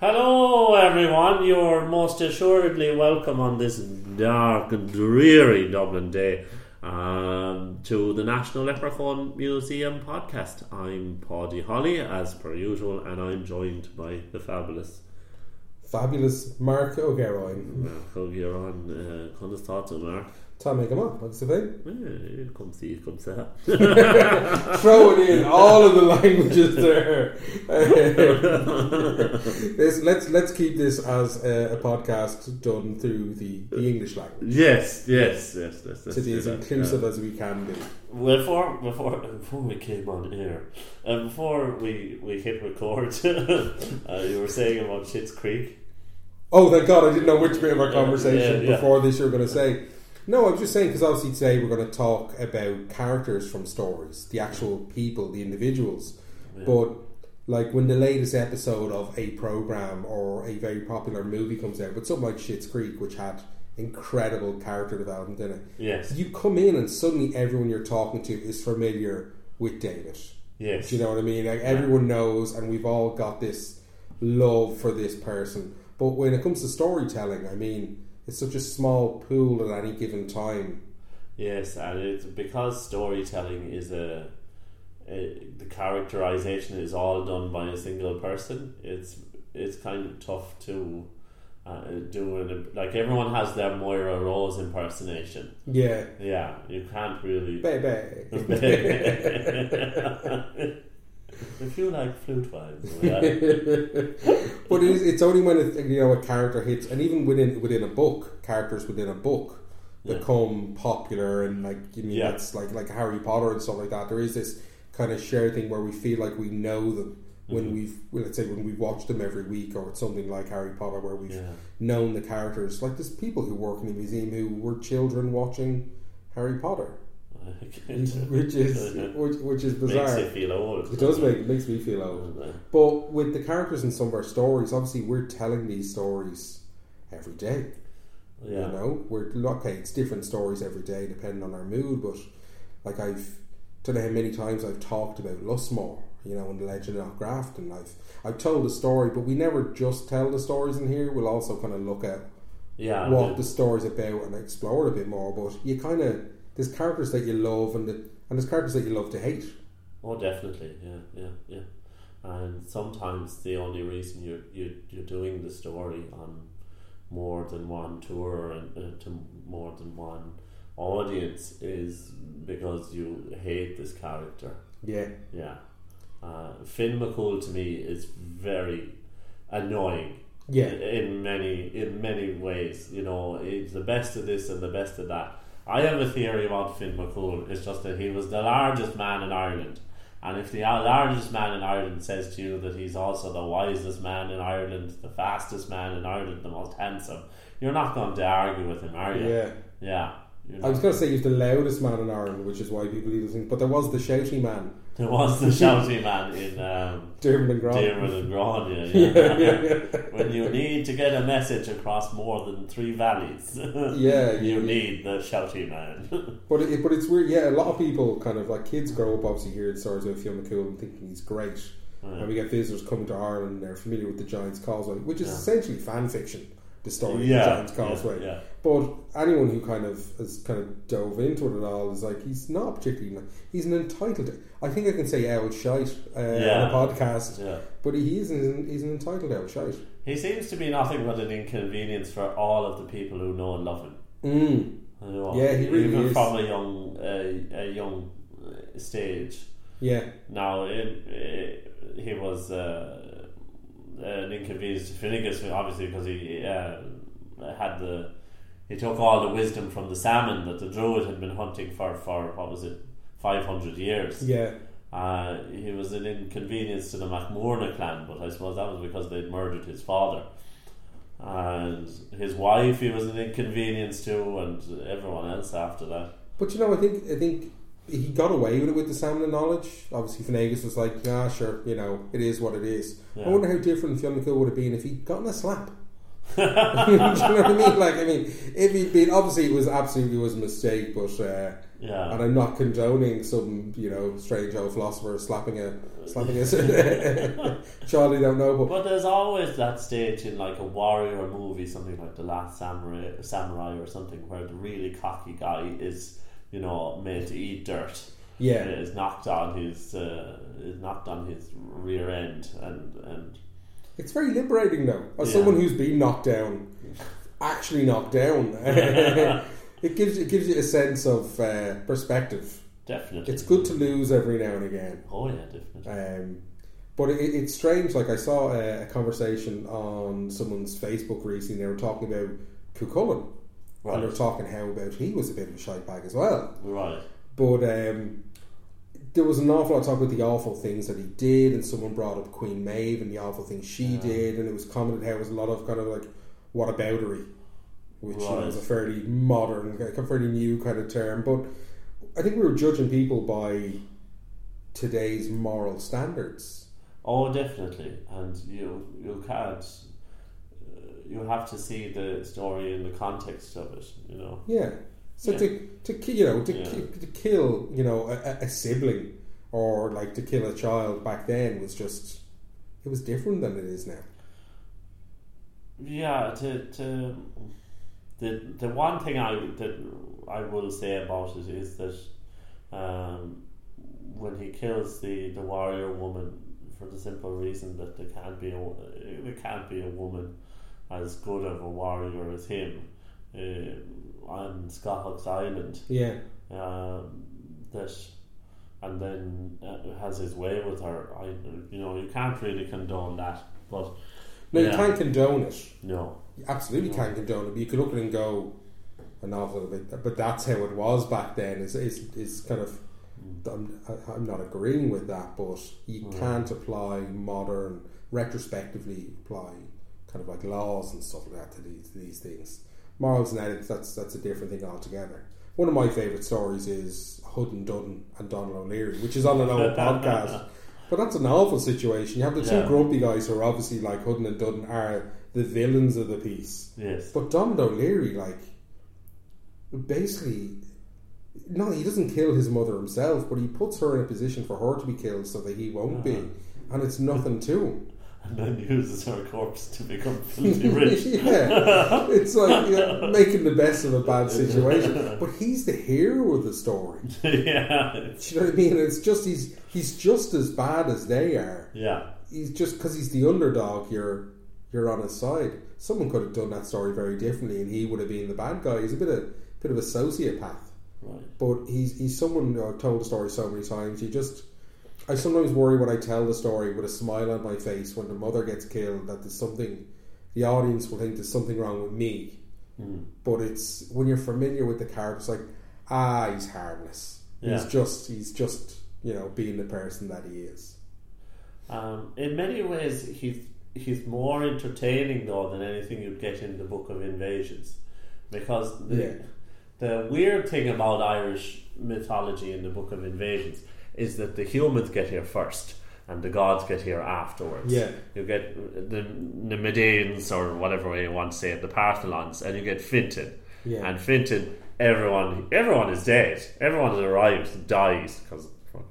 Hello, everyone. You're most assuredly welcome on this dark and dreary Dublin day um, to the National Leprechaun Museum podcast. I'm Paddy Holly, as per usual, and I'm joined by the fabulous Fabulous Mark O'Geroin. Mark O'Geron. Uh, kind of thoughts of Mark. Tá mé go agus a bheith. Eh, come see, come say. Throwing in all of the languages there. This- let's let's keep this as a, a podcast done through the, the English language. yes, yes, yes. yes, yes To be as yeah, inclusive yeah. as we can be. Before before before we came on air, uh, before we, we hit record, uh, you were saying about Schitt's Creek. Oh, thank God! I didn't know which bit of our Yeah, conversation yeah, yeah. before this you were going to say. No, I was just saying because obviously today we're going to talk about characters from stories, the actual people, the individuals. Yeah. But like when the latest episode of a program or a very popular movie comes out, but something like Schitt's Creek, which had incredible character development in it, Yes, you come in and suddenly everyone you're talking to is familiar with David. yes, Do you know what I mean? Like everyone knows, and we've all got this love for this person. But when it comes to storytelling, I mean, it's such a small pool at any given time. yes, and it's because storytelling is a, a the characterization is all done by a single person. It's it's kind of tough to. Uh, do it like everyone has their Moira Rose impersonation. Yeah, Yeah, you can't really baby. if you like flute vibes, yeah. but it is, it's only when it, you know a character hits, and even within within a book, characters within a book Yeah. become popular, and like you mean Yeah. that's like like Harry Potter and stuff like that. There is this kind of shared thing where we feel like we know them when Mhm. we've well, let's say when we've watched them every week, or it's something like Harry Potter where we've yeah. known the characters. Like there's people who work in the museum who were children watching Harry Potter, which is which, which is bizarre. makes you feel old. It does make it makes me feel old. But with the characters in some of our stories, obviously we're telling these stories every day. Yeah, You know, we're okay. It's different stories every day depending on our mood. But like I've, don't know how many times I've talked about Lusmore. You know, and the Legend of Grafton. I've I've told the story, but we never just tell the stories in here. We'll also kind of look at yeah. what the story's about and explore it a bit more. But you kind of there's characters that you love and the, and there's characters that you love to hate. Oh, definitely. Yeah, yeah, yeah. And sometimes the only reason you're you you're doing the story on more than one tour and uh, to more than one audience is because you hate this character. Yeah, Yeah. Uh, Finn McCool to me is very annoying. yeah, in many in many ways. You know, he's the best of this and the best of that. I have a theory about Finn McCool. It's just that he was the largest man in Ireland, and if the largest man in Ireland says to you that he's also the wisest man in Ireland, the fastest man in Ireland, the most handsome, you're not going to argue with him, are you? yeah. Yeah. I was going to say he's the loudest man in Ireland, which is why people either think. But there was the shouty man, There was the shouty man in um, Dermot and. Dermot and yeah, Yeah. yeah, yeah. when you need to get a message across more than three valleys, Yeah, you need the shouty man. But it, but it's weird. Yeah, a lot of people kind of like kids grow up obviously hearing stories of Fionn McCool and thinking he's great. And we get visitors coming to Ireland and they're familiar with the Giants Causeway, which is essentially fan fiction. The story yeah, of the Giants yeah, yeah. But anyone who kind of has kind of dove into it at all is like he's not particularly. He's an entitled. I think I can say owl shite uh, Yeah. on a podcast, Yeah. but he is an, he's an entitled owl shite. He seems to be nothing but an inconvenience for all of the people who know and love him. Mm. You know, Yeah, he really even is. from a young, uh, a young uh, stage. Yeah, Now, it, it, he was uh, an inconvenience to Finnegas, obviously, because he uh, had the he took all the wisdom from the salmon that the druid had been hunting for for what was it, five hundred years. yeah, Uh, he was an inconvenience to the MacMorna clan, but I suppose that was because they'd murdered his father. And his wife, he was an inconvenience to, and everyone else after that. But you know, I think I think he got away with it with the and knowledge. Obviously, Finnegas was like, yeah, sure, you know, it is what it is." Yeah. I wonder how different Fionn would have been if he'd gotten a slap. Do you know what I mean? Like, I mean, if he'd been obviously it was absolutely was a mistake, but uh, Yeah. and I'm not condoning some you know strange old philosopher slapping a slapping a child he don't know, but But there's always that stage in like a warrior movie, something like The Last Samurai, Samurai or something, where the really cocky guy is, you know, made to eat dirt. yeah, Is knocked on his uh, is knocked on his rear end, and and it's very liberating though. As Yeah. someone who's been knocked down, actually knocked down, it gives it gives you a sense of uh, perspective. definitely It's good to lose every now and again. Oh yeah, definitely. Um, but it, it's strange. Like I saw a, a conversation on someone's Facebook recently. They were talking about Cucullin, and they were Right. talking how about he was a bit of a shite bag as well. right. But um, there was an awful lot of talk about the awful things that he did, and someone brought up Queen Maeve and the awful things she Yeah. did, and it was commented how it was a lot of kind of like whataboutery, which you know, Right. is a fairly modern, a fairly new kind of term. But I think we were judging people by today's moral standards. Oh, definitely, and you you can't. You have to see the story in the context of it. You know. Yeah. So Yeah. to to ki- you know to, Yeah. ki- to kill you know a, a- sibling or like to kill a child back then was just it was different than it is now. Yeah, to to the the one thing I that I will say about it is that um, when he kills the, the warrior woman for the simple reason that there can't be a there can't be a woman as good of a warrior as him uh, on Scáthach's Island Yeah. um, that and then uh, has his way with her. I you know you can't really condone that, but No, you can't condone it. no. You absolutely No. can't condone it. But you could look at it and go, a novel of it. But that's how it was back then. Is is is kind of. I'm, I'm not agreeing with that, but you Mm. can't apply modern, retrospectively apply kind of like laws and stuff like that to these these things. Morals and ethics, that's that's a different thing altogether. One of my favourite stories is Hudden and Dudden and Donald O'Leary, which is on an old podcast. But that's an awful situation. You have the two Yeah. grumpy guys who are obviously like Hudden and Dudden are the villains of the piece. Yes. But Donald O'Leary, like, basically, no, he doesn't kill his mother himself, but he puts her in a position for her to be killed so that he won't be. Uh-huh. And it's nothing to him. And then uses her corpse to become filthy rich. yeah, it's like yeah, making the best of a bad situation. But he's the hero of the story. yeah, Do you know what I mean? It's just he's he's just as bad as they are. yeah, He's just because he's the underdog. You're you're on his side. Someone could have done that story very differently, and he would have been the bad guy. He's a bit of bit of a sociopath, right. but he's he's someone who I've told the story so many times. You just I sometimes worry when I tell the story with a smile on my face when the mother gets killed that there's something the audience will think there's something wrong with me. Mm. But it's when you're familiar with the character, it's like ah, he's harmless. Yeah. He's just he's just you know being the person that he is. Um, in many ways, he's he's more entertaining though than anything you'd get in the Book of Invasions, because the Yeah. the weird thing about Irish mythology in the Book of Invasions is that the humans get here first. And the gods get here afterwards. Yeah. You get the, the Medanes, or whatever way you want to say it, the Partholons, and you get Fintan. Yeah. And Fintan, everyone everyone is dead. Everyone that arrives dies because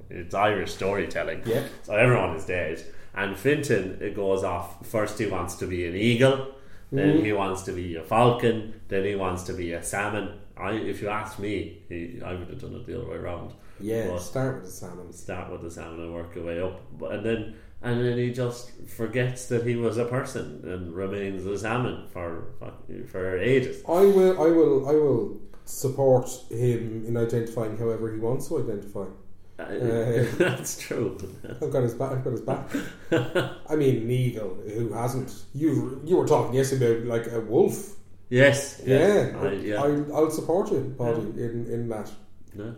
it's Irish storytelling. Yeah. So everyone is dead. And Fintan it goes off. First, he wants to be an eagle. Then Mhm. he wants to be a falcon. Then he wants to be a salmon. I, if you ask me, he, I would have done it the other way around. Yeah, But- start with the salmons. Start with the salmon and work your way up. But, and then and then he just forgets that he was a person and remains a salmon for for ages. I will, I will, I will support him in identifying however he wants to identify. Uh, That's true. I've got his back. I've got his back. I mean, an eagle who hasn't. You you were talking yesterday about like a wolf. yes. yes. Yeah, I, yeah. I, I'll support you, Bobby, in in that. Yeah.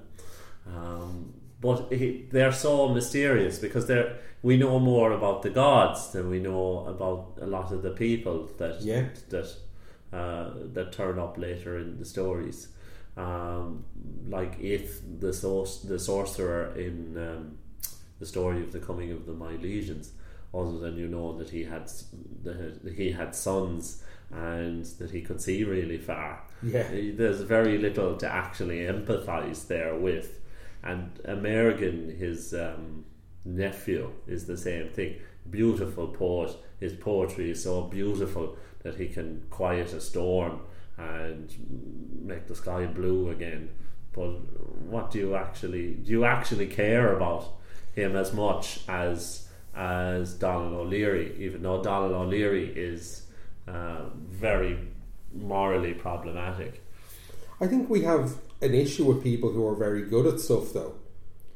Um, but he, they're so mysterious because they're we know more about the gods than we know about a lot of the people that Yeah. that uh, that turn up later in the stories. Um, like if the source, the sorcerer in um, the story of the coming of the Milesians, other than you know that he had that he had sons and that he could see really far. Yeah. There's very little to actually empathise there with. And Amergin, his um, nephew, is the same thing. Beautiful poet. His poetry is so beautiful that he can quiet a storm and make the sky blue again. But what do you actually do? You actually care about him as much as as Donald O'Leary, even though Donald O'Leary is uh, very morally problematic. I think we have an issue with people who are very good at stuff, though.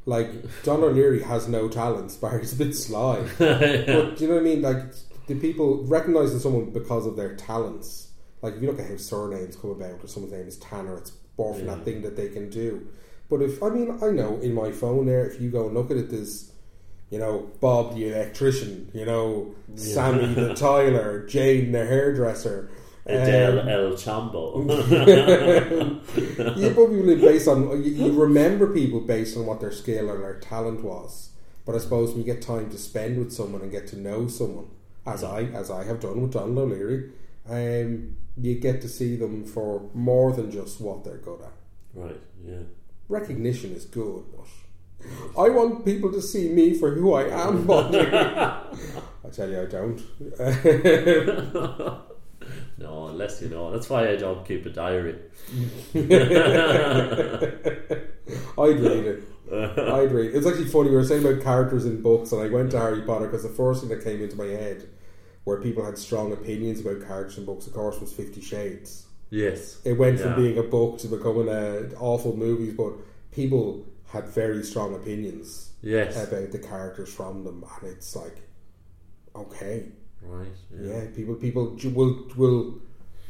Like Don O'Leary has no talents, but he's a bit sly. But do you know what I mean? Like the people recognizing someone because of their talents. Like if you look at how surnames come about, or someone's name is Tanner, it's born from Yeah. that thing that they can do. But if I mean, I know in my phone there, if you go and look at it, there's you know Bob the electrician, you know Sammy the tiler, Jane the hairdresser. Adele um, El Chambo. you probably based on you, you remember people based on what their skill or their talent was. But I suppose when you get time to spend with someone and get to know someone, as I as I have done with Donald O'Leary, um, you get to see them for more than just what they're good at. right, yeah. Recognition is good, but I want people to see me for who I am. But I tell you, I don't. No, unless you know. That's why I don't keep a diary. I'd read it. I'd read. It. It's actually funny. We were saying about characters in books, and I went to Harry Potter because the first thing that came into my head, where people had strong opinions about characters in books, of course, was Fifty Shades. Yes. It went Yeah. from being a book to becoming a awful movies, but people had very strong opinions Yes. about the characters from them, and it's like, okay, Right. yeah, people people will will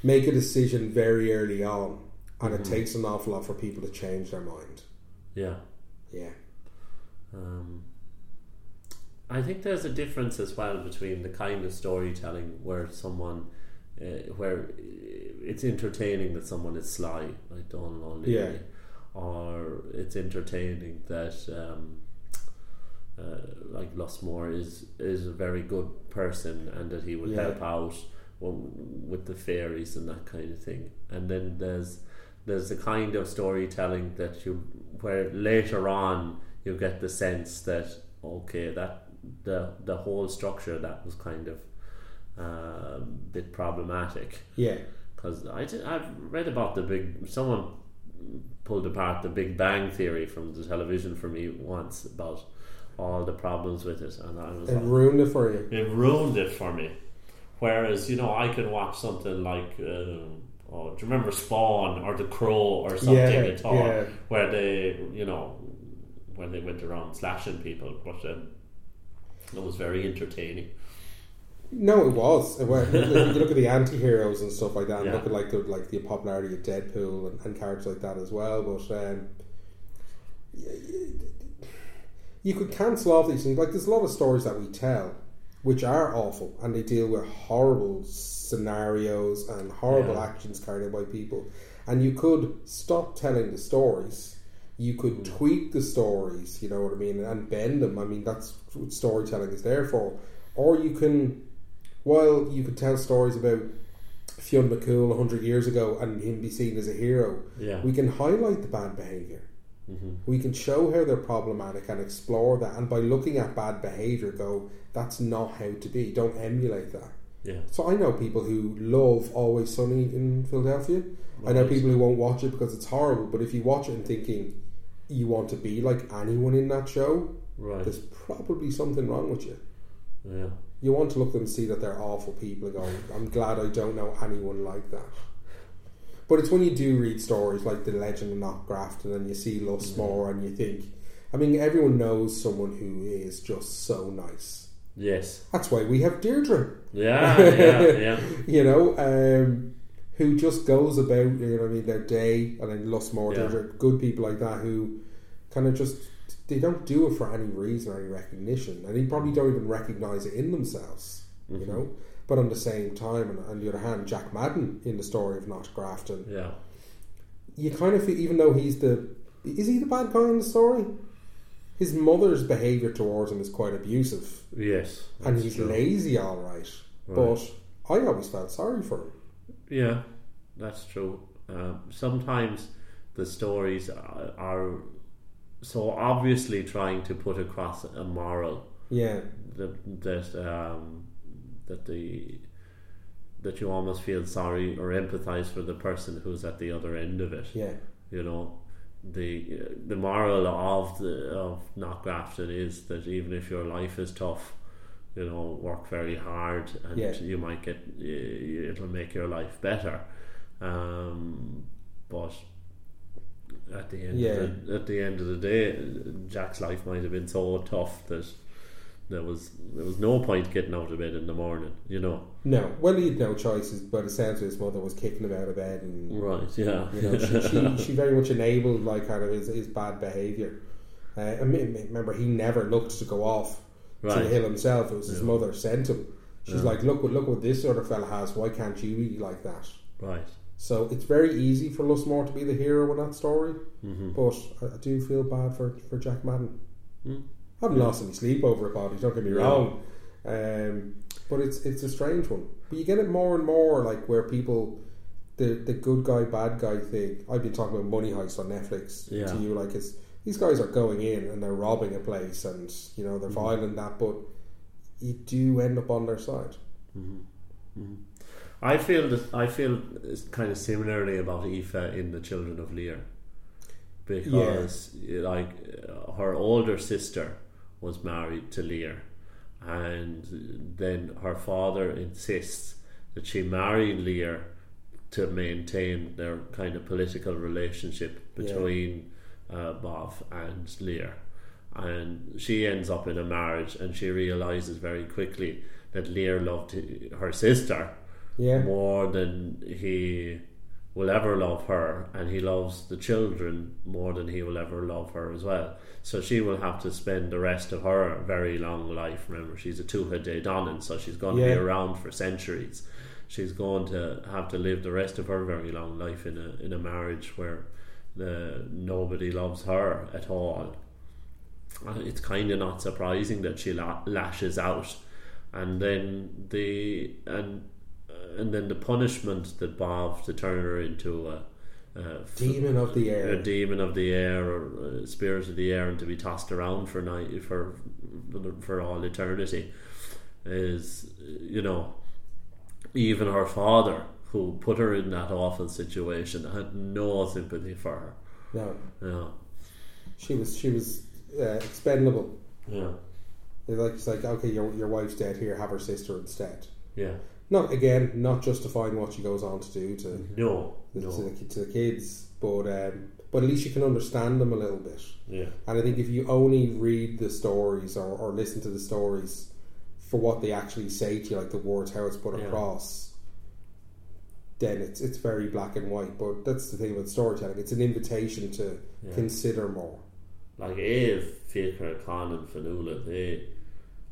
make a decision very early on, and Mm-hmm. it takes an awful lot for people to change their mind. Yeah. Yeah. Um, I think there's a difference as well between the kind of storytelling where someone, uh, where it's entertaining that someone is sly, like Donald O'Leary, Yeah. or it's entertaining that, um, uh, like Lusmore is is a very good person and that he would Yeah. help out with the fairies and that kind of thing. And then there's there's the kind of storytelling that you where later on you get the sense that okay that the the whole structure that was kind of uh, a bit problematic Yeah. because I did, I've read about the big someone pulled apart the Big Bang Theory from the television for me once about all the problems with it and I was It like, ruined it for you. it ruined it for me. Whereas you know I could watch something like uh, oh, do you remember Spawn or The Crow or something Yeah, at all yeah. where they you know when they went around slashing people, but um, it was very entertaining. No, it was. It was. you look at the anti-heroes and stuff like that, and Yeah. look at like the like the popularity of Deadpool and, and characters like that as well. But um, y- y- you could cancel off these things. Like there's a lot of stories that we tell, which are awful, and they deal with horrible scenarios and horrible Yeah. actions carried out by people. And you could stop telling the stories. You could hmm. tweak the stories, you know what I mean, and bend them. I mean, that's what storytelling is there for. Or you can, while you could tell stories about Fionn McCool 100 years ago and him be seen as a hero, Yeah. we can highlight the bad behaviour. Mm-hmm. We can show how they're problematic and explore that. And by looking at bad behaviour, go, that's not how to be. Don't emulate that. Yeah. So I know people who love Always Sunny in Philadelphia. I know people who won't watch it because it's horrible. But if you watch it and thinking you want to be like anyone in that show, Right. there's probably something wrong with you. Yeah. You want to look at them and see that they're awful people and go, I'm glad I don't know anyone like that. But it's when you do read stories like The Legend of Knockgrafton and you see Lusmore and you think, I mean, everyone knows someone who is just so nice. Yes. That's why we have Deirdre, Yeah. Yeah. Yeah. you know, um, who just goes about, you know, what I mean, their day, and then Lusmore, Yeah. Deirdre, good people like that who kind of just they don't do it for any reason or any recognition, and they probably don't even recognize it in themselves, you Mhm. know. But on the same time, and on the other hand, Jack Madden in the story of Knockgrafton, Yeah. you kind of feel, even though he's the is he the bad guy in the story? his mother's behaviour towards him is quite abusive, Yes, and he's true. lazy, all right. Right. But I always felt sorry for him. Yeah, that's true. Um, sometimes the stories are, are so obviously trying to put across a moral Yeah, that that um, that the that you almost feel sorry or empathize for the person who's at the other end of it. yeah, You know, the the moral of the of Knockgrafton is that even if your life is tough, you know, work very hard, and Yeah. you might get it'll make your life better. Um, but at the end, Yeah. of the, at the end of the day, Jack's life might have been so tough that there was there was no point getting out of bed in the morning. You know, no. Well, he had no choices, but it sounds like his mother was kicking him out of bed, and right? Yeah, you know, she, she, she very much enabled like kind of his, his bad behaviour. Uh, I mean, remember, he never looked to go off to the hill himself. It was his Yeah. mother sent him. She's Yeah. like, look what look what this sort of fella has. Why can't you be like that? Right. So it's very easy for Lusmore to be the hero in that story, Mm-hmm. but I, I do feel bad for, for Jack Madden. Mm. I haven't lost any sleep over it, Bobby. Don't get me Yeah. wrong, um, but it's it's a strange one. But you get it more and more, like where people the the good guy bad guy thing. I've been talking about Money Heist on Netflix Yeah. to you, like it's these guys are going in and they're robbing a place, and you know they're Mhm. violent that, but you do end up on their side. hmm hmm I feel that I feel kind of similarly about Aoife in The Children of Lear, because like uh, her older sister was married to Lear, and then her father insists that she married Lear to maintain their kind of political relationship Yeah. between uh, Bob and Lear. And she ends up in a marriage, and she realizes very quickly that Lear loved her sister Yeah, more than he will ever love her, and he loves the children more than he will ever love her as well. So she will have to spend the rest of her very long life. Remember, she's a Tuatha De Danann, so she's going to be around for centuries. She's going to have to live the rest of her very long life in a in a marriage where the, nobody loves her at all. It's kind of not surprising that she la- lashes out, and then the and Uh, and then the punishment that Bob to turn her into uh, uh, a demon of the air. a demon of the air or a spirit of the air and to be tossed around for night for for all eternity is you know even her father who put her in that awful situation had no sympathy for her No, yeah she was she was uh, expendable. yeah It's like it's like okay, your your wife's dead. Here, have her sister instead. yeah Not again, not justifying what she goes on to do to no to, no the, to the kids, but um, but at least you can understand them a little bit. yeah And I think if you only read the stories or, or listen to the stories for what they actually say to you, like the words, how it's put Yeah. across, then it's it's very black and white. But that's the thing with storytelling; it's an invitation to Yeah. consider more. like if Fiachra, Conn and Fionnuala, they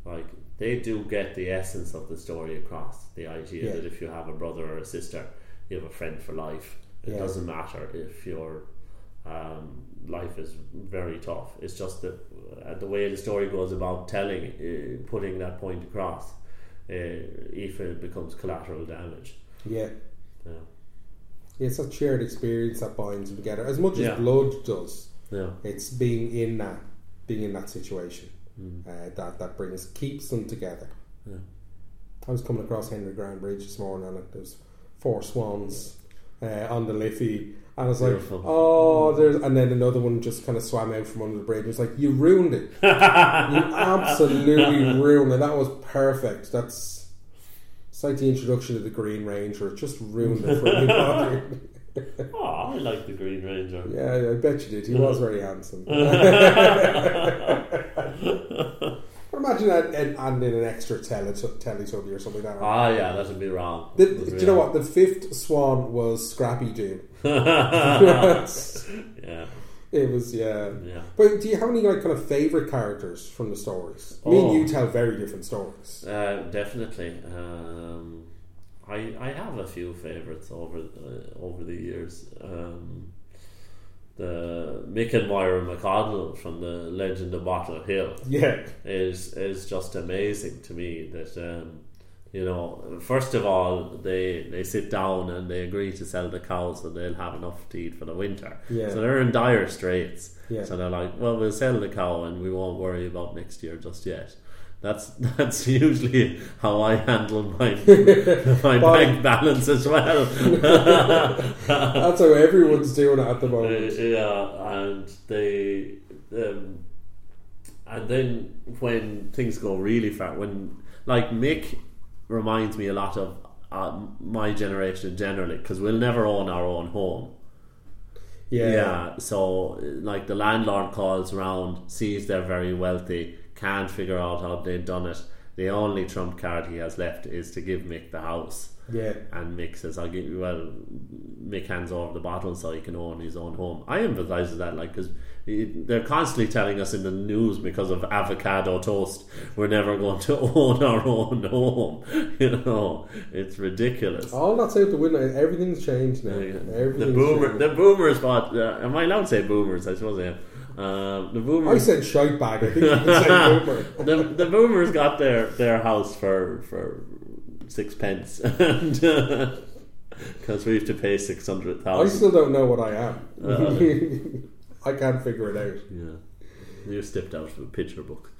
like they do get the essence of the story across. The idea Yeah. that if you have a brother or a sister, you have a friend for life. It Yeah. doesn't matter if your um, life is very tough. It's just that uh, the way the story goes about telling, uh, putting that point across, uh, if it becomes collateral damage. Yeah. Yeah. Yeah, it's a shared experience that binds them together. As much Yeah. as blood does, Yeah. it's being in that, being in that situation Mm. uh, that that brings keeps them together. Yeah. I was coming across Henry Grattan Bridge this morning, and there was four swans uh, on the Liffey, and I was like, Beautiful. "Oh, there's," and then another one just kind of swam out from under the bridge. It was like, "You ruined it! you absolutely ruined it! That was perfect. That's it's like the introduction to the Green Ranger. It just ruined it for anybody." Oh, I like the Green Ranger. Yeah, I bet you did. He was very handsome. Imagine that and adding an extra Teletubby Teletubby or something like that. Ah, yeah, that'd be wrong. The, do you know wrong. what? The fifth swan was Scrappy Doo. yeah, It was, yeah. yeah. But do you have any like kind of favourite characters from the stories? Me Oh. and you tell very different stories. Uh, definitely. Um, I I have a few favorites over uh, over the years. Mick and Moira McConnell from the Legend of Bottle Hill Yeah, is is just amazing to me. That um, you know, first of all, they they sit down and they agree to sell the cows, and they'll have enough to eat for the winter. Yeah. So they're in dire straits. Yeah. So they're like, well, we'll sell the cow, and we won't worry about next year just yet. That's that's usually how I handle my my bank balance as well. that's how everyone's doing it at the Uh, moment. yeah, and they, um, and then when things go really far, when like Mick reminds me a lot of uh, my generation generally, because we'll never own our own home. Yeah, Yeah, so like the landlord calls around, sees they're very wealthy, can't figure out how they've done it. The only trump card he has left is to give Mick the house. yeah. And Mick says, "I'll give you." Well, Mick hands over the bottle so he can own his own home. I empathise with that, like because they're constantly telling us in the news because of avocado toast, we're never going to own our own home. You know, it's ridiculous. All that's out the window. Everything's changed now. Yeah. Everything's the boomer, changed. the boomers bought. Uh, am I allowed to say boomers? I suppose I am. Um, the I said shite bag. I think you can say boomer. the, the boomers got their, their house for for six pence, and because we have to pay six hundred I still don't know what I am. Uh. I can't figure it out. Yeah, you stepped out of a picture book.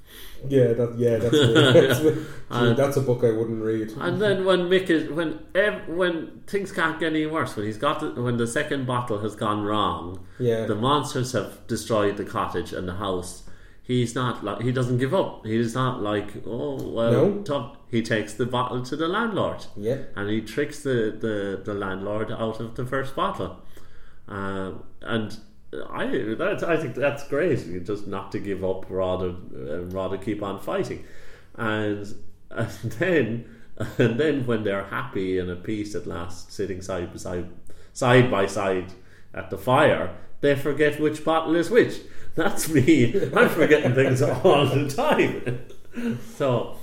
Yeah, that, yeah, that's, that's, And- that's a book I wouldn't read. And then when Mick is when ev- when things can't get any worse, when he's got the, when the second bottle has gone wrong, Yeah. the monsters have destroyed the cottage and the house. He's not like he doesn't give up. He's not like oh well. No. tough. He takes the bottle to the landlord. Yeah. and he tricks the, the, the landlord out of the first bottle. Um, and I that's, I think that's great. You just not to give up, rather uh, rather keep on fighting, and and then and then when they're happy and at peace at last, sitting side by side side by side at the fire, they forget which bottle is which. That's me. I'm forgetting things all the time. So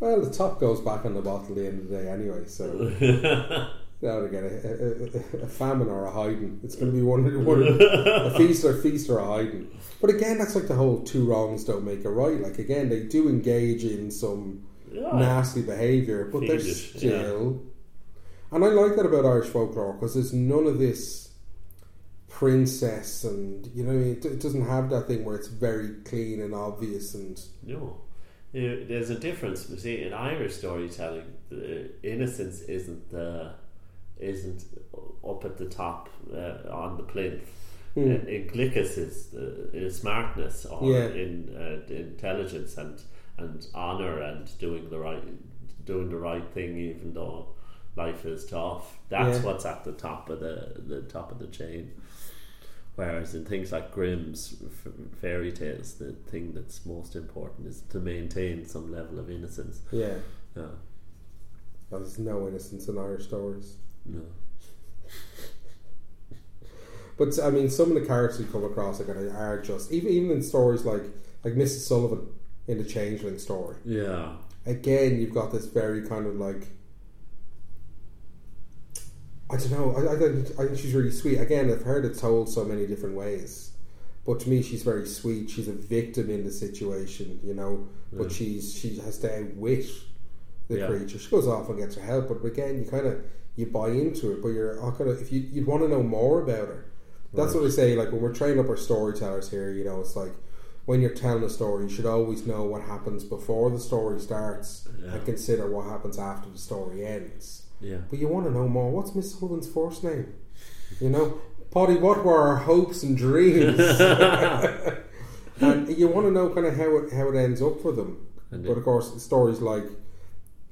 Well, the top goes back on the bottle at the end of the day anyway, so now get a, a, a, a famine or a hiding. It's going to be one, one a feast or feast or a hiding. But again, that's like the whole two wrongs don't make a right. Like again, they do engage in some yeah. nasty behaviour, but they're Fiendish, still. And I like that about Irish folklore because there's none of this princess and you know what I mean? it, it doesn't have that thing where it's very clean and obvious and No, there's a difference. You see, in Irish storytelling, the innocence isn't the isn't up at the top uh, on the plinth. Hmm. Uh, in Glickus is the is smartness or Yeah. in uh, intelligence and and honor and doing the right doing the right thing even though life is tough. That's Yeah. what's at the top of the the top of the chain. Whereas in things like Grimm's f- fairy tales, the thing that's most important is to maintain some level of innocence. yeah Yeah, there's no innocence in Irish stories no. but I mean some of the characters we come across are, gonna, are just even even in stories like like Mrs Sullivan in the Changeling story Yeah, again, you've got this very kind of like I don't know. I, I, think, I think she's really sweet. Again, I've heard it told so many different ways, but to me, she's very sweet. She's a victim in the situation, you know. But Yeah. she's she has to outwit the Yeah. creature. She goes off and gets her help, but again, you kind of you buy into it. But you're oh, kind of if you you'd want to know more about her. That's Right. what we say. Like when we're training up our storytellers here, you know, it's like when you're telling a story, you should always know what happens before the story starts Yeah. and consider what happens after the story ends. yeah. But you want to know more. What's Miss Sullivan's first name? You know, Potty, what were our hopes and dreams? and you want to know kind of how it how it ends up for them. But of course, stories like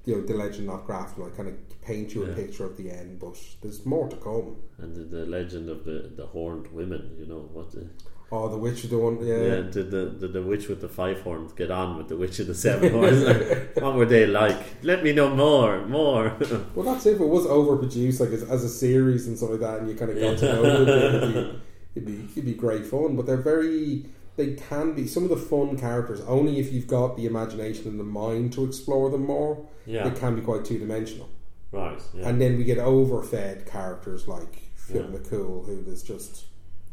you know the legend of Grafton, like kind of paint you a Yeah. picture of the end, but there's more to come. And the, the legend of the, the horned women, you know what? The, Oh, the witch of the one, yeah, yeah. did the, the the witch with the five horns get on with the witch of the seven horns? Like, what were they like? Let me know more, more. Well, that's if it was overproduced, like as, as a series and stuff like that, and you kind of got to know it. It'd be, it'd be it'd be great fun. But they're very, they can be some of the fun characters. Only if you've got the imagination and the mind to explore them more. yeah, They can be quite two dimensional. right. Yeah. And then we get overfed characters like Phil Yeah. McCool, who is just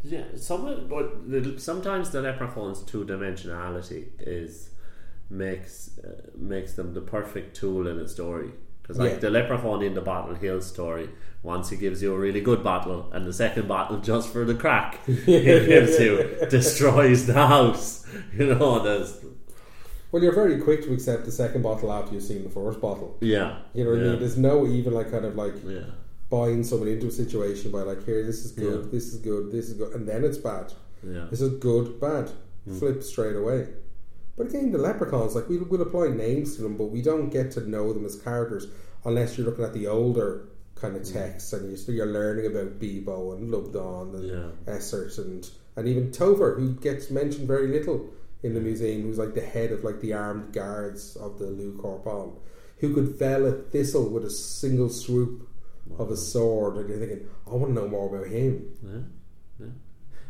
Yeah, some but the, sometimes the leprechaun's two dimensionality is makes uh, makes them the perfect tool in a story. Because like Yeah. the leprechaun in the Bottle Hill story, once he gives you a really good bottle, and the second bottle just for the crack he gives you destroys the house. You know, there's Well, you're very quick to accept the second bottle after you've seen the first bottle. yeah, You know what I mean? There's no even like kind of like yeah, buying someone into a situation by like, here, this is good, Yeah. this is good, this is good, and then it's bad. yeah, This is good, bad. Hmm. Flip straight away. But again, the leprechauns, like we'll, we'll apply names to them, but we don't get to know them as characters unless you're looking at the older kind of mm. texts and you're, you're learning about Bebo and Lubdon and Yeah. Essert and and even Tover, who gets mentioned very little in the mm. museum, who's like the head of like the armed guards of the Lou Corpon, who could fell a thistle with a single swoop of a sword, and you're thinking, I want to know more about him. yeah, yeah.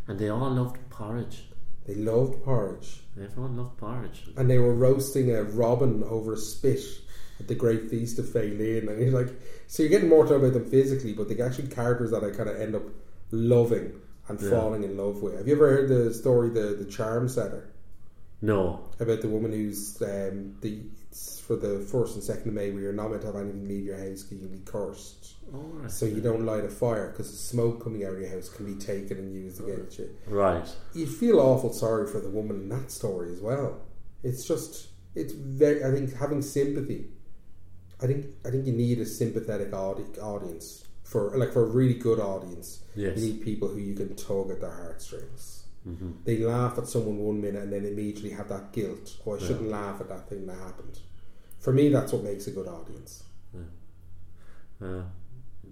And they all loved porridge. They loved porridge. Everyone loved porridge. and they were roasting a robin over a spit at the Great Feast of Faelin, and you're like, so you're getting more know about them physically, but they're actually characters that I kind of end up loving and Yeah. falling in love with. Have you ever heard the story, the the charm setter, No, about the woman who's um, the for the first and second of May, where you're not meant to have anything leave your house because you can be cursed. oh, So you don't light a fire because the smoke coming out of your house can be taken and used against you. right. you feel awful sorry for the woman in that story as well. It's just it's very. I think having sympathy. I think I think you need a sympathetic audi- audience for like for a really good audience. Yes. You need people who you can tug at their heartstrings. Mm-hmm. They laugh at someone one minute and then immediately have that guilt. Oh, I shouldn't laugh at that thing that happened. For me, that's what makes a good audience. Uh,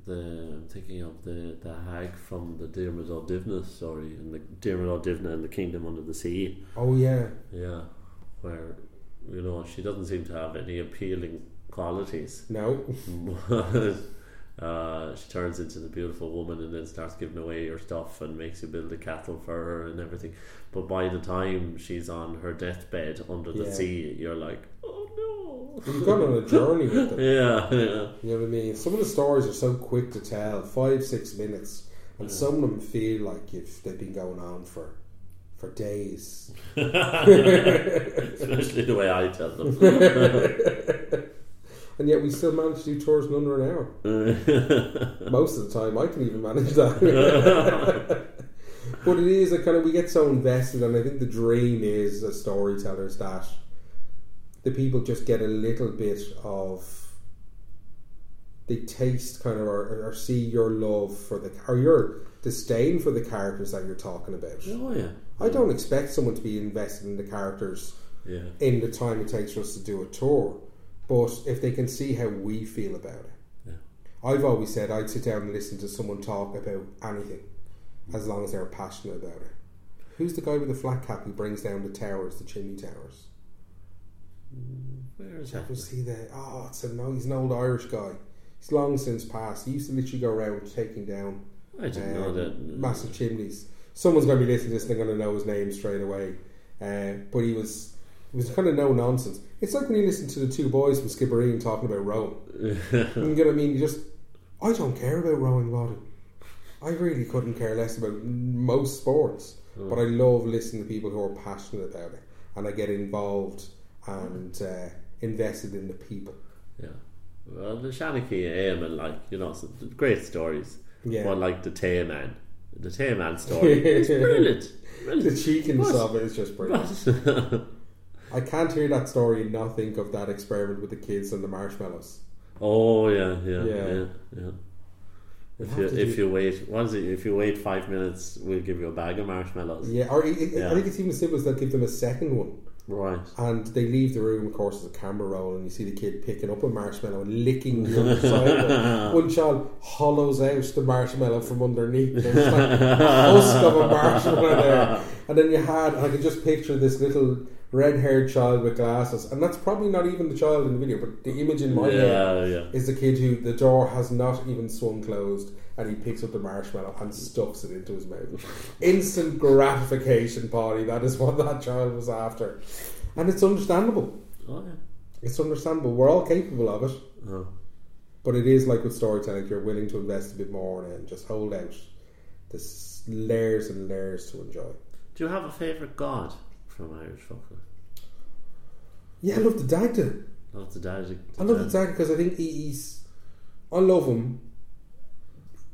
the I'm thinking of the, the hag from the Dermot O'Divna story, and the Dermot O'Divna and the Kingdom Under the Sea. Oh yeah, Yeah, where you know she doesn't seem to have any appealing qualities. no, uh, she turns into the beautiful woman and then starts giving away her stuff and makes you build a castle for her and everything. But by the time she's on her deathbed under the Yeah. sea, you're like, oh no. you've gone on a journey with them. Yeah, yeah. You know what I mean? Some of the stories are so quick to tell, five, six minutes, and some of them feel like if they've been going on for for days. Especially the way I tell them. And yet we still manage to do tours in under an hour. Most of the time, I can even manage that. but it is a kind of we get so invested, and I think the dream is as storytellers that the people just get a little bit of they taste kind of or, or see your love for the or your disdain for the characters that you're talking about. oh yeah, I don't expect someone to be invested in the characters yeah, in the time it takes for us to do a tour, but if they can see how we feel about it. yeah. I've always said I'd sit down and listen to someone talk about anything as long as they're passionate about it. Who's the guy with the flat cap who brings down the towers, the chimney towers? Where is that? Was he oh it's a no he's an old Irish guy. He's long since passed. He used to literally go around taking down I didn't know um, that. massive chimneys. Someone's going to be listening to this and they're going to know his name straight away. Uh, but he was was kind of no nonsense. It's like when you listen to the two boys from Skibbereen talking about rowing. you get what I mean? You just I don't care about rowing, Roddy. I really couldn't care less about most sports, but I love listening to people who are passionate about it, and I get involved and uh, invested in the people. Yeah. Well, the Shanachie Eamon, like, you know, some great stories. Yeah. But, like, the Tay Man. The Tay Man story is brilliant. The brilliant. cheekiness But- of it is just brilliant. But- I can't hear that story and not think of that experiment with the kids and the marshmallows. oh, yeah, yeah, Yeah. yeah, yeah. If you, if do- you wait, what is it? If you wait five minutes, we'll give you a bag of marshmallows. Yeah, or it, Yeah. I think it's even as simple as they'll give them a second one. Right. And they leave the room, of course, as a camera roll, and you see the kid picking up a marshmallow and licking the other side. One child hollows out the marshmallow from underneath. There's like a husk of a marshmallow there. And then you had, I can just picture this little red haired child with glasses. And that's probably not even the child in the video, but the image in my head Yeah, yeah. is the kid who the door has not even swung closed and he picks up the marshmallow and stuffs it into his mouth. Instant gratification party, that is what that child was after. And it's understandable. Oh, yeah. It's understandable. We're all capable of it. Oh. But it is like with storytelling, you're willing to invest a bit more in it and just hold out there's layers and layers to enjoy. Do you have a favourite god from Irish folklore? Yeah, I love the Dagda. Love the dad. I love the Dagda because I think he, he's. I love him.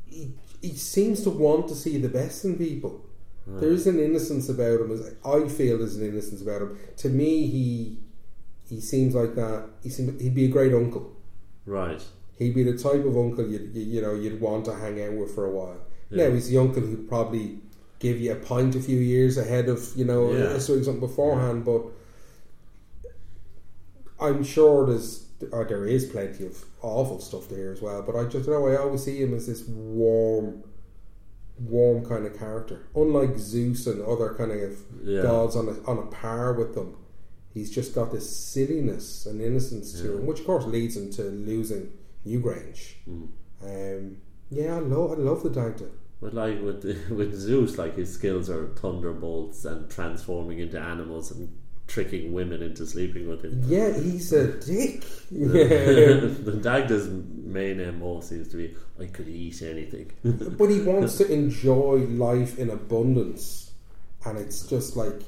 He, he seems to want to see the best in people. There is an innocence about him. As I feel there's an innocence about him. To me, he he seems like that. He seems he'd be a great uncle. Right. He'd be the type of uncle you'd you, you know you'd want to hang out with for a while. Yeah. Now he's the uncle who'd probably give you a pint a few years ahead of you know Yeah. doing something beforehand, but I'm sure there's or there is plenty of awful stuff there as well. But I just know I always see him as this warm, warm kind of character. Unlike Zeus and other kind of Yeah. gods on a on a par with them, he's just got this silliness and innocence to him, which of course leads him to losing Newgrange. Mm. Um, yeah, I love I love the Dagda. But like with with Zeus, like his skills are thunderbolts and transforming into animals and tricking women into sleeping with him. Yeah, he's a dick. Yeah. the Dagda's main MO seems to be I could eat anything. but he wants to enjoy life in abundance, and it's just like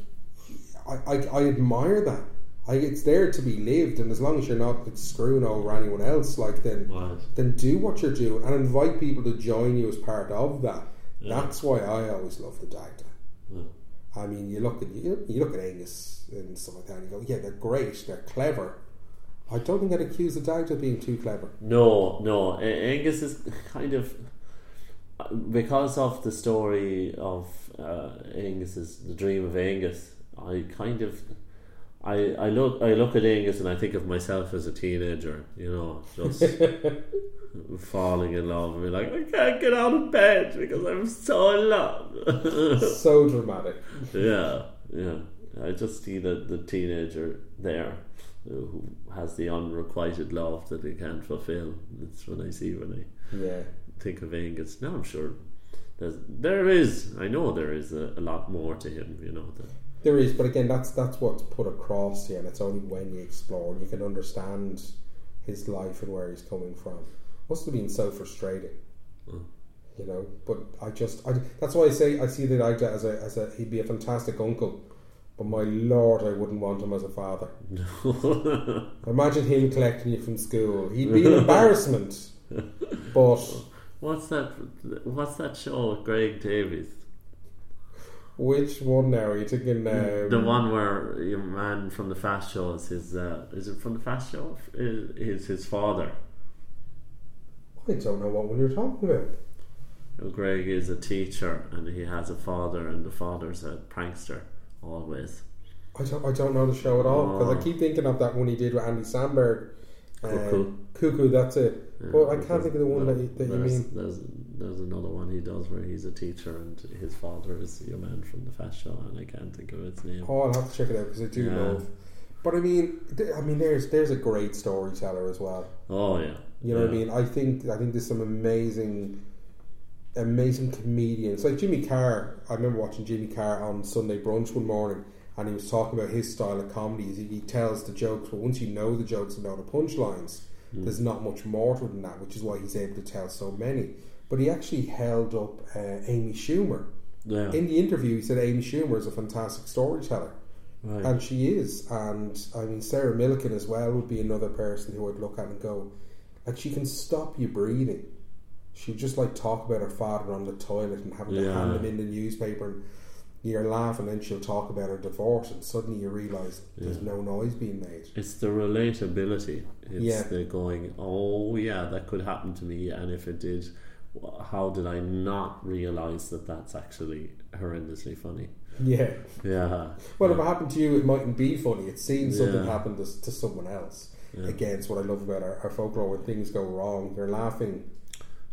I, I, I admire that. I, it's there to be lived, and as long as you're not like, screwing over anyone else, like then Right. then do what you're doing and invite people to join you as part of that. Yeah. That's why I always love the Dagda. Yeah. I mean, you look at you, you look at Angus and stuff like that, and you go, yeah, they're great, they're clever. I don't think I'd accuse the Dagda of being too clever. No, no. Angus is kind of because of the story of uh, Angus's the dream of Angus. I kind of. I, I look I look at Angus and I think of myself as a teenager, you know, just falling in love and be like, I can't get out of bed because I'm so in love. so dramatic. yeah, yeah. I just see the, the teenager there who has the unrequited love that he can't fulfill. That's what I see when I Yeah. think of Angus. Now I'm sure there's, there is, I know there is a, a lot more to him, you know. That, There is, but again, that's that's what's put across here, and it's only when you explore and you can understand his life and where he's coming from. Must have been so frustrating, Mm. you know. But I just, I, that's why I say I see the Dagda as a as a he'd be a fantastic uncle, but my lord, I wouldn't want him as a father. Imagine him collecting you from school; he'd be an embarrassment. But what's that? What's that show with Greg Davies? which one now? Are you thinking um, the one where your man from the Fast Show is his. Uh, is it from the Fast Show? Is, is his father? I don't know what one you're talking about. Greg is a teacher and he has a father, and the father's a prankster always. I don't, I don't know the show at all because Oh. I keep thinking of that one he did with Andy Samberg. Um, Cuckoo. Cuckoo, that's it. Yeah, Well, I can't think of the one that you, that you mean. There's, there's another one he does where he's a teacher and his father is your man from the Fast Show, and I can't think of its name. Oh, I'll have to check it out because I do Yeah. love. But I mean, th- I mean, there's there's a great storyteller as well. Oh yeah, You know what I mean? I think I think there's some amazing, amazing comedians like Jimmy Carr. I remember watching Jimmy Carr on Sunday brunch one morning, and he was talking about his style of comedy. He, he tells the jokes, but once you know the jokes and know the punchlines, there's not much more to it than that, which is why he's able to tell so many. But he actually held up uh, Amy Schumer Yeah, in the interview. He said Amy Schumer is a fantastic storyteller. Right. And she is, and I mean Sarah Millican as well would be another person who I'd look at and go, like she can stop you breathing. She'd just like talk about her father on the toilet and having to hand him in the newspaper, and you're laughing. And then she'll talk about her divorce, and suddenly you realise there's Yeah. no noise being made. It's the relatability. It's Yeah. the going, oh yeah, that could happen to me, and if it did, how did I not realize that that's actually horrendously funny? Yeah. Yeah. Well, if it happened to you, it mightn't be funny. It's seeing something Yeah. happen to, to someone else. Yeah. Again, it's what I love about our, our folklore. When things go wrong, you're laughing.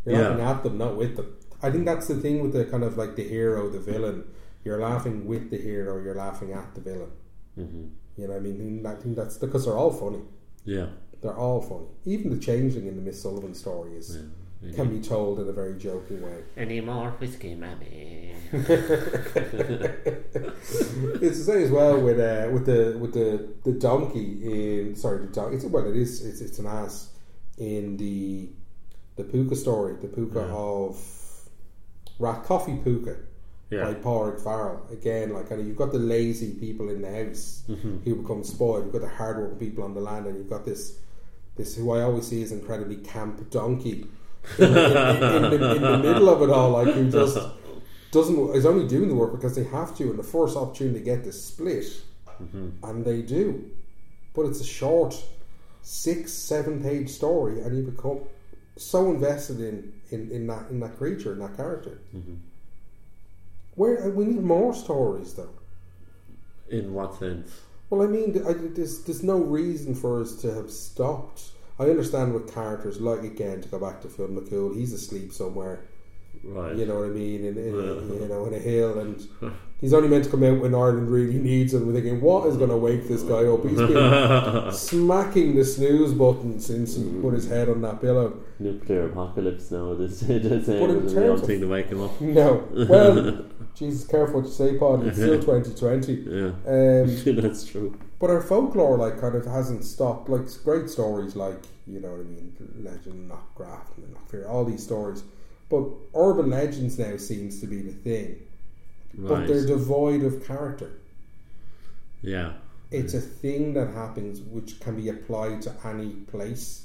You're Yeah. laughing at them, not with them. I think that's the thing with the kind of like the hero, the villain. You're laughing with the hero. You're laughing at the villain. Mhm. You know, what I mean, I think that's because they're all funny. Yeah. They're all funny. Even the changeling in the Miss Sullivan story is yeah. can be told in a very joking way. Any more whiskey, mammy? it's the same as well with uh, with the with the, the donkey in sorry the donkey. It's, well, it is it's, it's an ass in the the puka story. The puka Yeah. of Rathcoffey Puka Yeah. by Padraig Farrell. Again, like kind of you've got the lazy people in the house Mm-hmm. who become spoiled. You've got the hardworking people on the land, and you've got this this who I always see as incredibly camp donkey in, in, in, in, the, middle of it all, like who just doesn't is only doing the work because they have to, and the first opportunity to get the split, mm-hmm. and they do. But it's a short, six, seven page story, and you become so invested in, in, in that in that creature, in that character. Mm-hmm. Where uh, we need more stories, though. In what sense? Well, I mean, I, there's there's no reason for us to have stopped. I understand with characters like again to go back to Finn McCool, he's asleep somewhere. Right. You know what I mean? In, in Yeah. you know in a hill, and he's only meant to come out when Ireland really needs him. We're thinking, what is going to wake this guy up? He's been smacking the snooze button since he put his head on that pillow. Nuclear apocalypse now. This this But in is the terms only of- thing to wake him up. No, well, Jesus, careful what you say, Pod. It's still 2020. Yeah, Um, that's true. But our folklore, like, kind of hasn't stopped. Like, great stories, like you know what I mean, Legend, Knockgraft, not fear, all these stories. But urban legends now seems to be the thing. But they're devoid of character. Yeah. It's a thing that happens which can be applied to any place.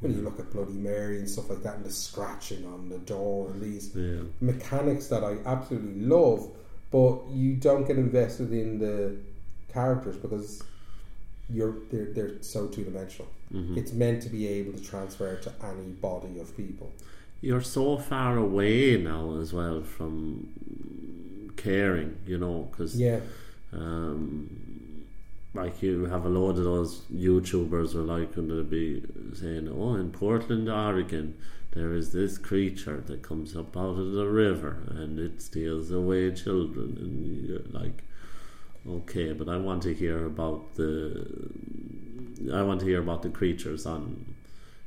When you look at Bloody Mary and stuff like that, and the scratching on the door, and these Yeah. mechanics that I absolutely love, but you don't get invested in the characters because you're they're, they're so two dimensional. Mm-hmm. It's meant to be able to transfer to any body of people. You're so far away now as well from caring, you know, because Yeah, um, like you have a load of those YouTubers who are like going to be saying, "Oh, in Portland, Oregon, there is this creature that comes up out of the river and it steals away children," and you're like, "Okay, but I want to hear about the, I want to hear about the creatures on."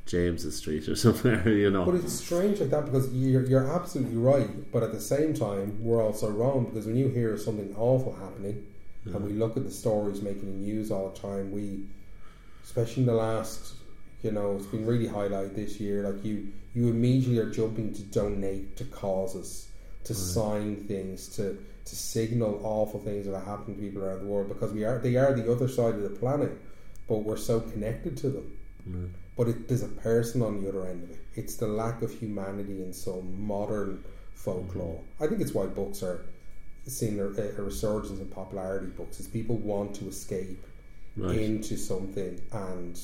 James's Street or somewhere, you know. but it's strange like that because you're you're absolutely right, but at the same time we're also wrong because when you hear something awful happening, and we look at the stories making the news all the time, we, especially in the last, you know, it's been really highlighted this year. Like you, you immediately are jumping to donate to causes, to sign things, to to signal awful things that are happening to people around the world because we are they are the other side of the planet, but we're so connected to them. Mm. But it, there's a person on the other end of it. It's the lack of humanity in some modern folklore. I think it's why books are seeing a, a resurgence in popularity. Books is people want to escape Right. into something, and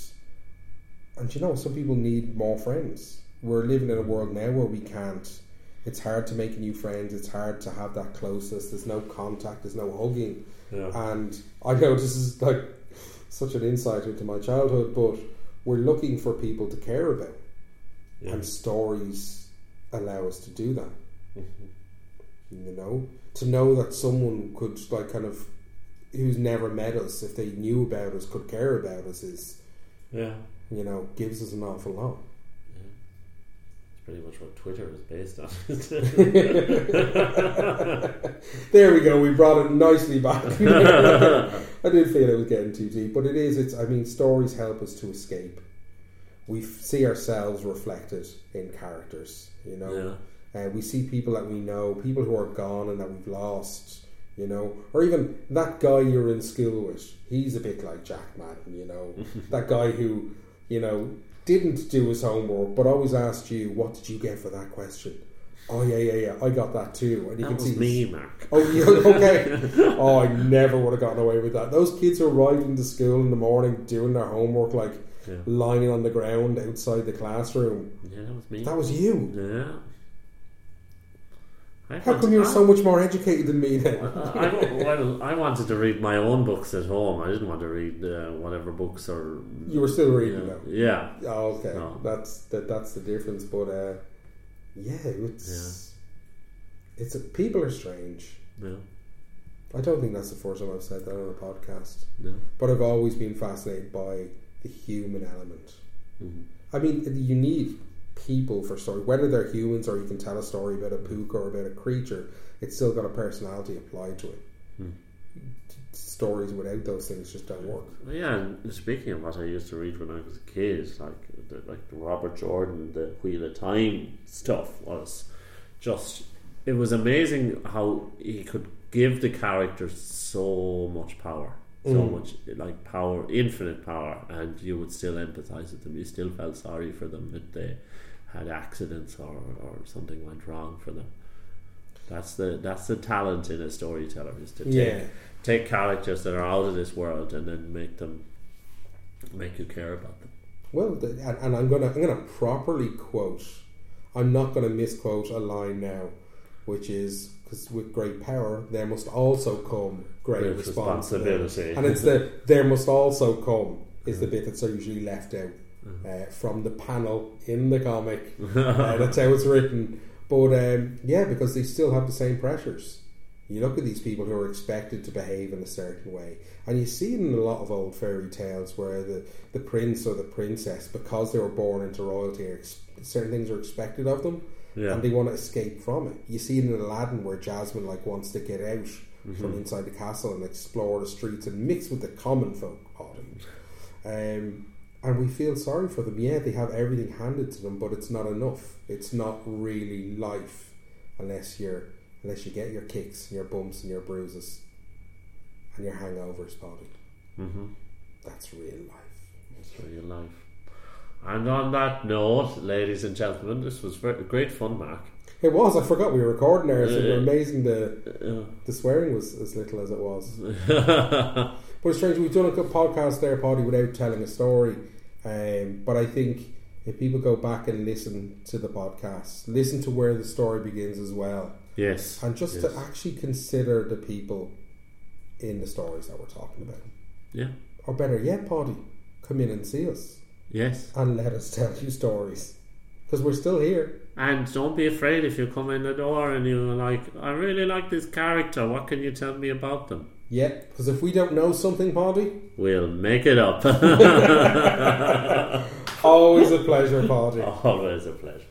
and you know some people need more friends. We're living in a world now where we can't. It's hard to make new friends. It's hard to have that closeness. There's no contact. There's no hugging. Yeah. And I know this is like such an insight into my childhood, but we're looking for people to care about, Yeah. and stories allow us to do that. Mm-hmm. You know, to know that someone could like kind of who's never met us, if they knew about us, could care about us, is Yeah. you know gives us an awful lot. It's pretty much what Twitter is based on. There we go. We brought it nicely back. I did feel it was getting too deep, but it is. It's. I mean, stories help us to escape. We f- see ourselves reflected in characters. You know, yeah. Uh, we see people that we know, people who are gone and that we've lost. You know, or even that guy you're in school with. He's a bit like Jack Madden. You know, that guy who, you know, didn't do his homework, but always asked you, "What did you get for that question?" Oh yeah, yeah, yeah. I got that too. And you That can was see me, Mark. Oh, yeah, okay. oh, I never would have gotten away with that. Those kids who are riding to school in the morning, doing their homework, like Yeah. lying on the ground outside the classroom. Yeah, that was me. That was you. yeah. I How come you're I- so much more educated than me then? I, well, I wanted to read my own books at home. I didn't want to read uh, whatever books or. You were still reading yeah. though. Yeah. Oh, okay. No. That's that. That's the difference. But uh, yeah, it's it's a, people are strange. Yeah. I don't think that's the first time I've said that on a podcast. No. But I've always been fascinated by the human element. Mhm. I mean, you need people for story, whether they're humans or you can tell a story about a puka or about a creature. It's still got a personality applied to it. Hmm. Stories without those things just don't work. Yeah, and speaking of what I used to read when I was a kid, like the, like the Robert Jordan, the Wheel of Time stuff was just it was amazing how he could give the characters so much power, so Mm. much like power, infinite power, and you would still empathise with them. You still felt sorry for them if they had accidents or, or something went wrong for them. That's the that's the talent in a storyteller is to take Yeah. take characters that are out of this world and then make them make you care about them. Well, the, and, and I'm gonna I'm gonna properly quote. I'm not gonna misquote a line now, which is because with great power there must also come great Great responsibility. responsibility. and it's the there must also come is the bit that's usually left out uh, from the panel in the comic. uh, that's how it's written. But um, yeah, because they still have the same pressures. You look at these people who are expected to behave in a certain way, and you see it in a lot of old fairy tales where the, the prince or the princess, because they were born into royalty, ex- certain things are expected of them, Yeah. and they want to escape from it. You see it in Aladdin where Jasmine like wants to get out from inside the castle and explore the streets and mix with the common folk. Um, and we feel sorry for them. Yeah, they have everything handed to them, but it's not enough. It's not really life unless you're unless you get your kicks, and your bumps, and your bruises, and your hangovers, body. Mm-hmm. That's real life. That's real life. And on that note, ladies and gentlemen, this was very, great fun, Mark. It was. I forgot we were recording there. So Uh, amazing. The Uh, the swearing was as little as it was. But it's strange, we've done a good podcast there, Poddy, without telling a story. Um, but I think if people go back and listen to the podcast, listen to where the story begins as well, yes. and just yes. to actually consider the people in the stories that we're talking about. Yeah. Or better yet, Poddy, come in and see us Yes. and let us tell you stories. Because we're still here. And don't be afraid if you come in the door and you're like, I really like this character. What can you tell me about them? Yeah, because if we don't know something, Poddy, We'll make it up. always a pleasure, Poddy. Always a pleasure.